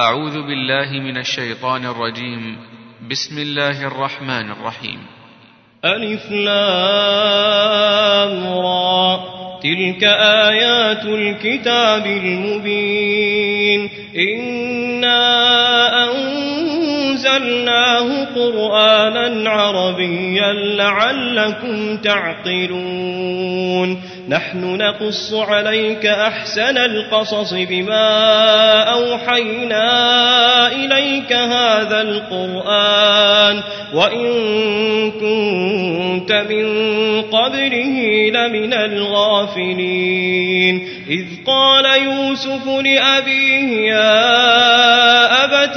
أعوذ بالله من الشيطان الرجيم. بسم الله الرحمن الرحيم. ألف لام را. تلك آيات الكتاب المبين. إنا أنزلناه قرآنا عربيا لعلكم تعقلون. نحن نقص عليك أحسن القصص بما أوحينا إليك هذا القرآن وإن كنت من قبله لمن الغافلين. إذ قال يوسف لأبيه يا أبت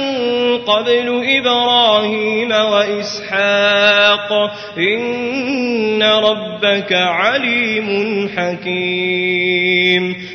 قبل إبراهيم وإسحاق. إن ربك عليم حكيم.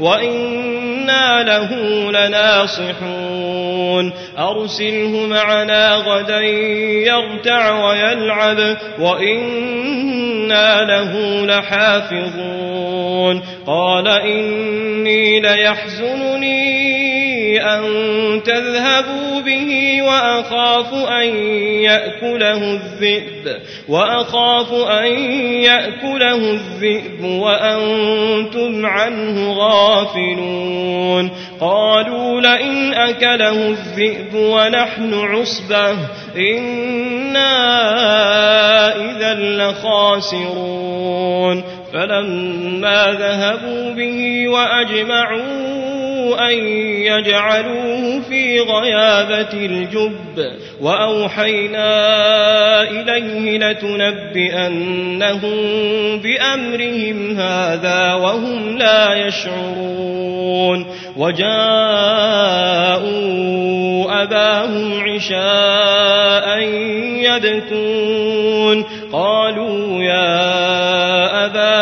وإنا له لناصحون أرسله معنا غدا يرتع ويلعب وإنا له لحافظون قال إني ليحزنني أن تذهبوا به وأخاف أن يأكله الذئب وأخاف أن يأكله الذئب وأنتم عنه غافلون. قالوا لئن أكله الذئب ونحن عصبة إنا إذا لخاسرون. فلما ذهبوا به وأجمعوا أن يجعلوه في غيابة الجب وأوحينا إليه لتنبئنهم بأمرهم هذا وهم لا يشعرون وجاءوا أباهم عشاء يبكون قالوا يا إنا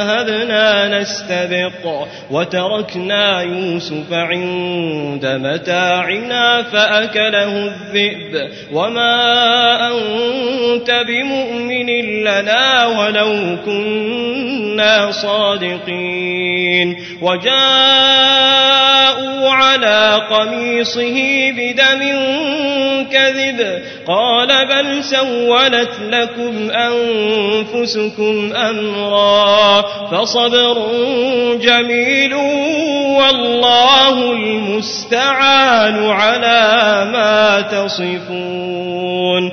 ذهبنا نستبق وتركنا يوسف عند متاعنا فأكله الذئب وما أنت بمؤمن لنا ولو كنا صادقين وجاءوا على قميصه بدم كذب. قال بل سولت لكم أنفسكم أمرا فصبر جميل والله المستعان على ما تصفون.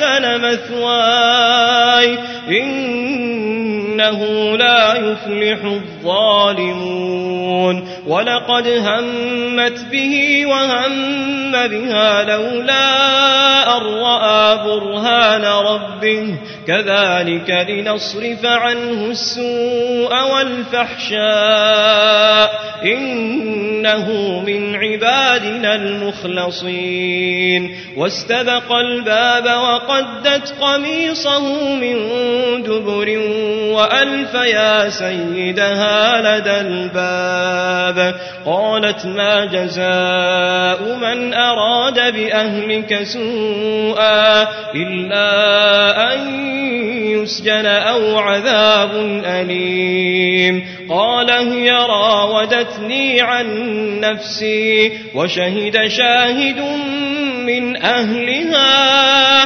أحسن مثواي إنه لا يفلح الظالمون ولقد همت به وهم بها لولا أن رأى برهان ربه كذلك لنصرف عنه السوء والفحشاء إنه من عبادنا المخلصين. واستبق الباب وقدت قميصه من دبر وألف يا سيدها لدى الباب. قالت ما جزاء من أراد بأهلك سوءا إلا أن يسجن أو عذاب أليم. قال هي راودتني عن نفسي وشهد شاهد من أهلها.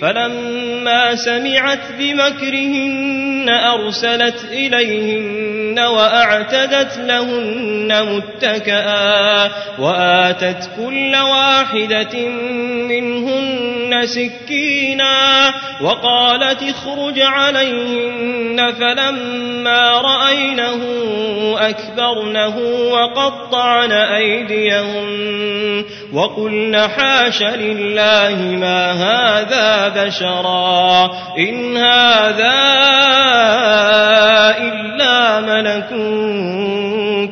فلما سمعت بمكرهن أرسلت إليهن وأعتدت لهن متكئا وآتت كل واحدة منهن سكينا وقالت اخرج عليهن فلما رأينه أكبرنه وقطعن أيديهن وقلن حاش لله ما هذا بشرا إن هذا إلا ملك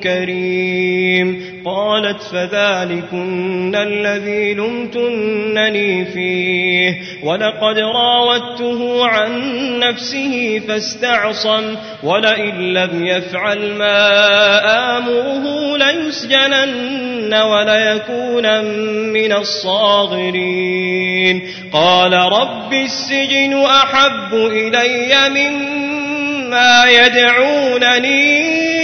كريم قالت فذلكن الذي لمتنني فيه. ولقد راودته عن نفسه فاستعصم ولئن لم يفعل ما آمره ليسجنن وليكون من الصاغرين. قال رب السجن أحب إلي مما يدعونني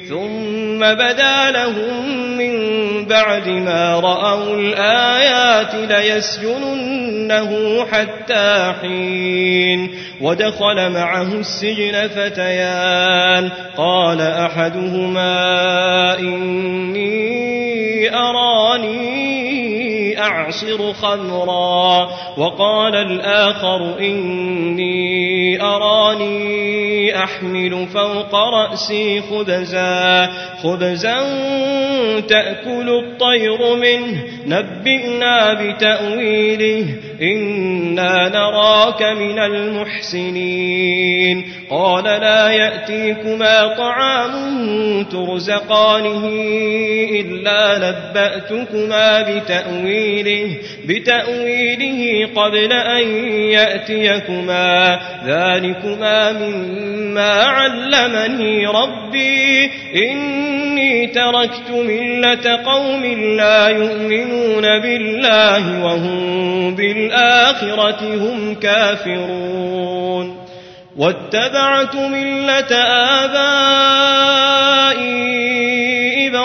ثم بدا لهم من بعد ما رأوا الآيات ليسجننه حتى حين ودخل معه السجن فتيان. قال أحدهما إني أراني أعصر خمرا. وقال الآخر إني أراني أحمل فوق رأسي خبزا. خبزا تأكل الطير منه. نبئنا بتأويله. إنا نراك من المحسنين قال لا يأتيكما طعام ترزقانه إلا نبأتكما بتأويله بتأويله قبل أن يأتيكما ذلكما مما علمني ربي تركت ملة قوم لا يؤمنون بالله وهم بالآخرة هم كافرون. واتبعت ملة آبائي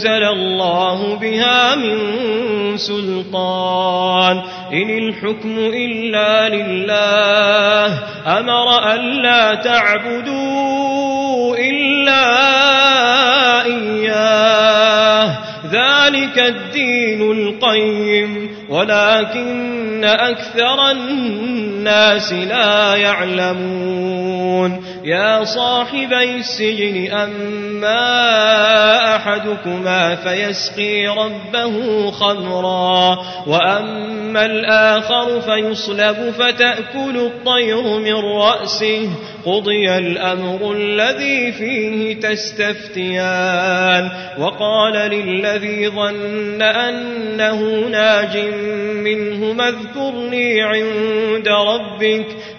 أنزل الله بها من سلطان. إن الحكم إلا لله. أمر ألا تعبدوا إلا إياه. ذلك الدين القيم. ولكن أكثر الناس لا يعلمون. يا صاحبي السجن أما أحدكما فيسقي ربه خمرا وأما الآخر فيصلب فتأكل الطير من رأسه. قضي الأمر الذي فيه تستفتيان. وقال للذي ظن أنه ناج منهما اذكرني عند ربك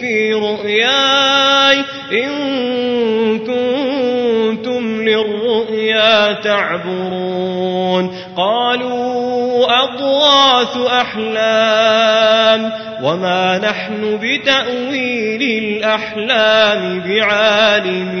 في رؤياي إن كنتم للرؤيا تعبرون. قالوا أضواث أحلام وما نحن بتأويل الأحلام بعالمين.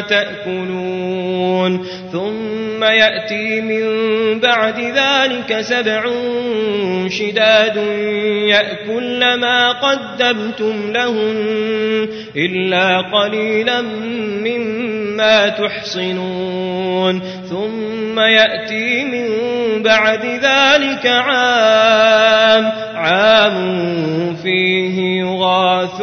تأكلون. ثم يأتي من بعد ذلك سبع شداد يأكل ما قدمتم لهن إلا قليلا مما تحصنون. ثم يأتي من بعد ذلك عام عام فيه يغاث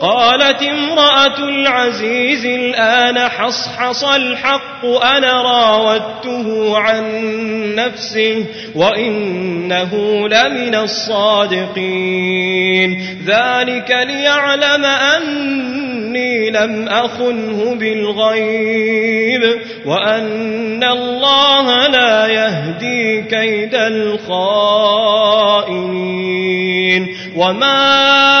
قالت امرأة العزيز الآن حصحص الحق أنا راودته عن نفسه وإنه لمن الصادقين. ذلك ليعلم أني لم أخنه بالغيب وأن الله لا يهدي كيد الخائنين. وما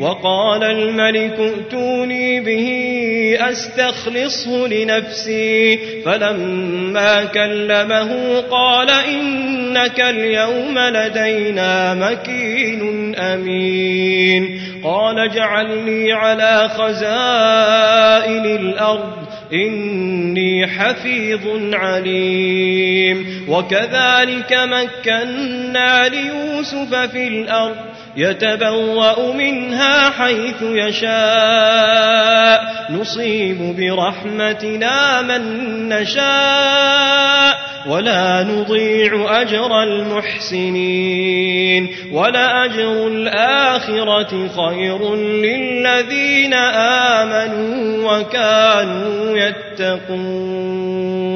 وقال الملك ائتوني به أستخلصه لنفسي. فلما كلمه قال إنك اليوم لدينا مكين أمين. قال اجعلني على خزائن الأرض إني حفيظ عليم. وكذلك مكنا ليوسف في الأرض يتبوأ منها حيث يشاء. نصيب برحمتنا من نشاء. ولا نضيع أجر المحسنين. ولأجر الآخرة خير للذين آمنوا وكانوا يتقون.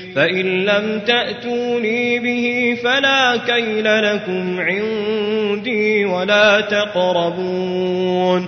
فإن لم تأتوني به فلا كيل لكم عندي ولا تقربون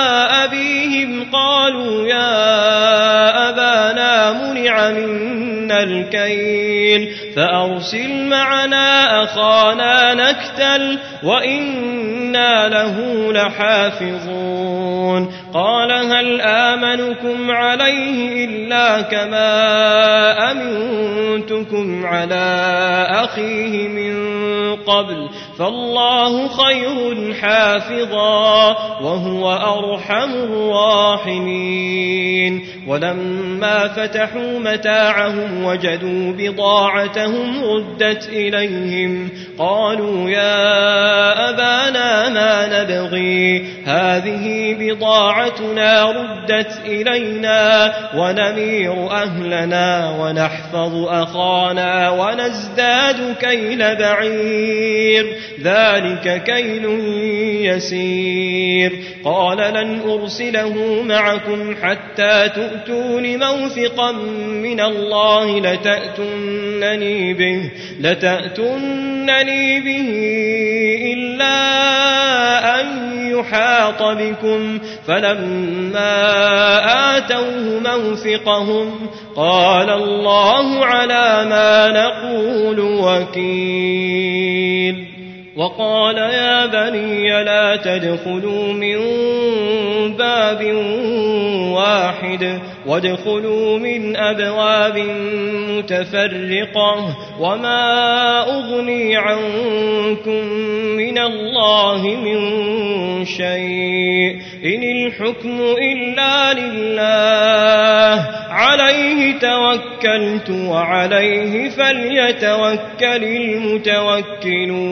قالوا يا أبانا منع منا الكيل فأرسل معنا أخانا نكتل وإنا له لحافظون قال هل آمنكم عليه إلا كما أمنتكم على أخيه من قبل فالله خير حافظا وهو أرحم الراحمين ولما فتحوا متاعهم وجدوا بضاعتهم ردت إليهم قالوا يا أبانا ما نبغي هذه بضاعتنا ردت إلينا ونمير أهلنا ونحفظ أخانا ونزداد كيل بعير. ذلك كيل يسير. قال لن أرسله معكم حتى تؤتون موثقا من الله لتأتنني به لتأتنني به إلا أن يحاط بكم فلما آتوه موثقهم قال الله على ما نقول وكيل وقال يا بني لا تدخلوا من باب واحد وادخلوا من أبواب متفرقة وما أغني عنكم من الله من شيء إن الحكم إلا لله. عليه توكلت وعليه فليتوكل المتوكلون.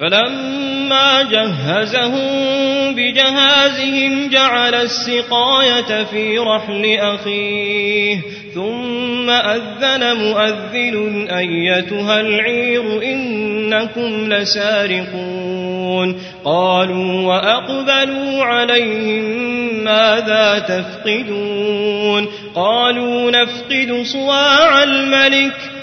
فلما جهزهم بجهازهم جعل السقاية في رحل أخيه ثم أذن مؤذن أيتها العير إنكم لسارقون. قالوا وأقبلوا عليهم ماذا تفقدون؟ قالوا نفقد صواع الملك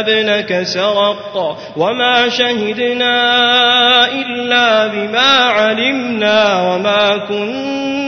ابنك سرق وما شهدنا إلا بما علمنا وما كنا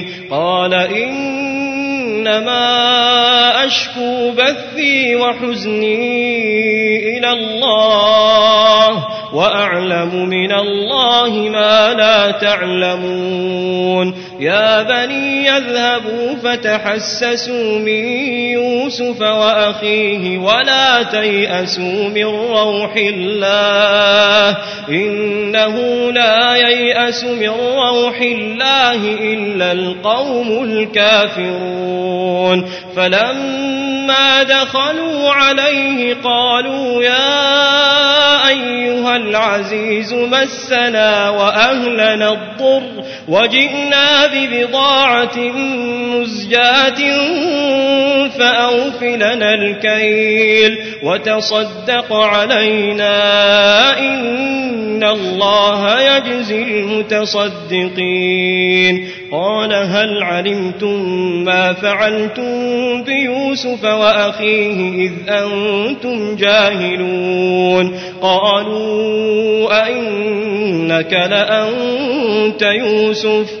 قال إنما أشكو بثي وحزني إلى الله. وأعلم من الله ما لا تعلمون. يا بني يذهبوا فتحسسوا من يوسف وأخيه ولا تيأسوا من روح الله. إنه لا ييأس من روح الله إلا القوم الكافرون. فلما دخلوا عليه قالوا يا أيها العزيز مسنا وأهلنا الضر وجئنا ببضاعة مزجاة فأوفلنا الكيل. وتصدق علينا إن الله يجزي المتصدقين قال هل علمتم ما فعلتم بيوسف وأخيه إذ أنتم جاهلون قالوا أئنك لأنت يوسف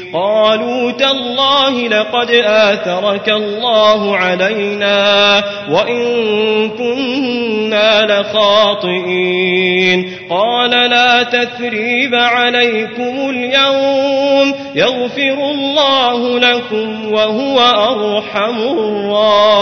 قالوا تالله لقد آثرك الله علينا وإن كنا لخاطئين. قال لا تثريب عليكم اليوم يغفر الله لكم وهو أرحم الراحمين.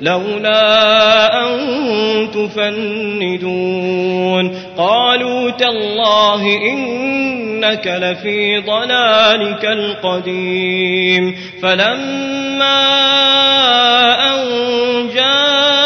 لولا أن تفندون. قالوا تالله إنك لفي ضلالك القديم. فلما أن جاء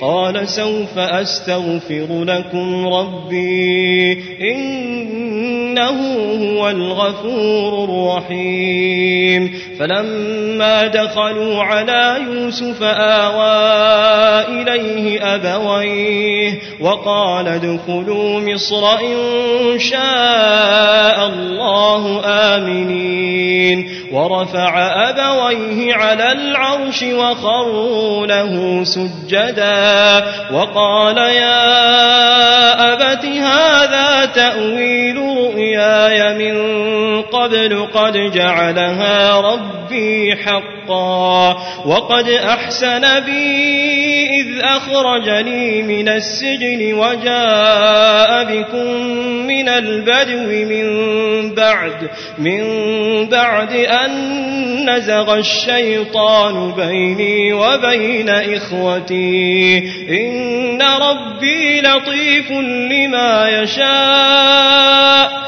قال سوف أستغفر لكم ربي إنه هو الغفور الرحيم. فلما دخلوا على يوسف آوى إليه أبويه وقال ادخلوا مصر إن شاء الله آمنين. ورفع أبويه على العرش وخروا له سجدا. وقال يا أبت هذا تأويل رؤياي من قبل قد جعلها ربي حقا وقد أحسن بي إذ أخرجني من السجن وجاء بكم من البدو من بعد من بعد أن نزغ الشيطان بيني وبين إخوتي. إن ربي لطيف لما يشاء.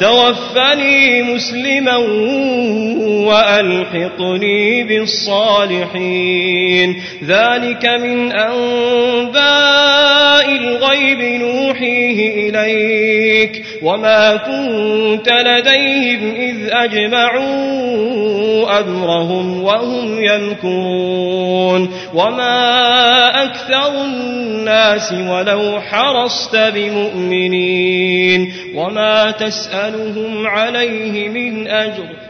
توفني مسلما وألحقني بالصالحين. ذلك من أنباء الغيب نوحيه إليك. وما كنت لديهم إذ أجمعوا أمرهم وهم يمكرون وما أكثر الناس ولو حرصت بمؤمنين وما تسألهم عليه من أجر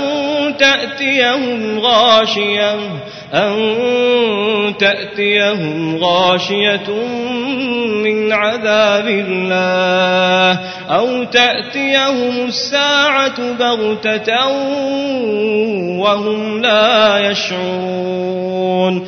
تأتيهم غاشية أن تأتيهم غاشية من عذاب الله أو تأتيهم الساعة بغتة وهم لا يشعرون.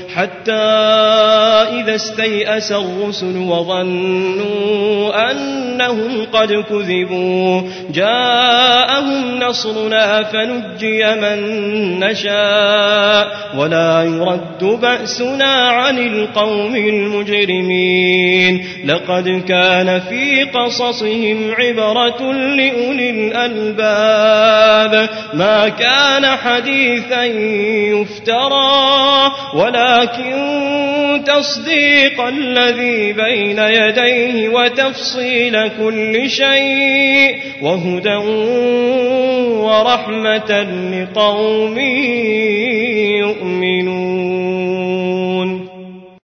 حتى إذا استيأس الرسل وظنوا أنهم قد كذبوا جاءهم نصرنا فنجي من نشاء ولا يرد بأسنا عن القوم المجرمين لقد كان في قصصهم عبرة لأولي الألباب ما كان حديثا يفترى ولكن تصديق الذي بين يديه وتفصيل كل شيء وهدى ورحمة لقوم يؤمنون.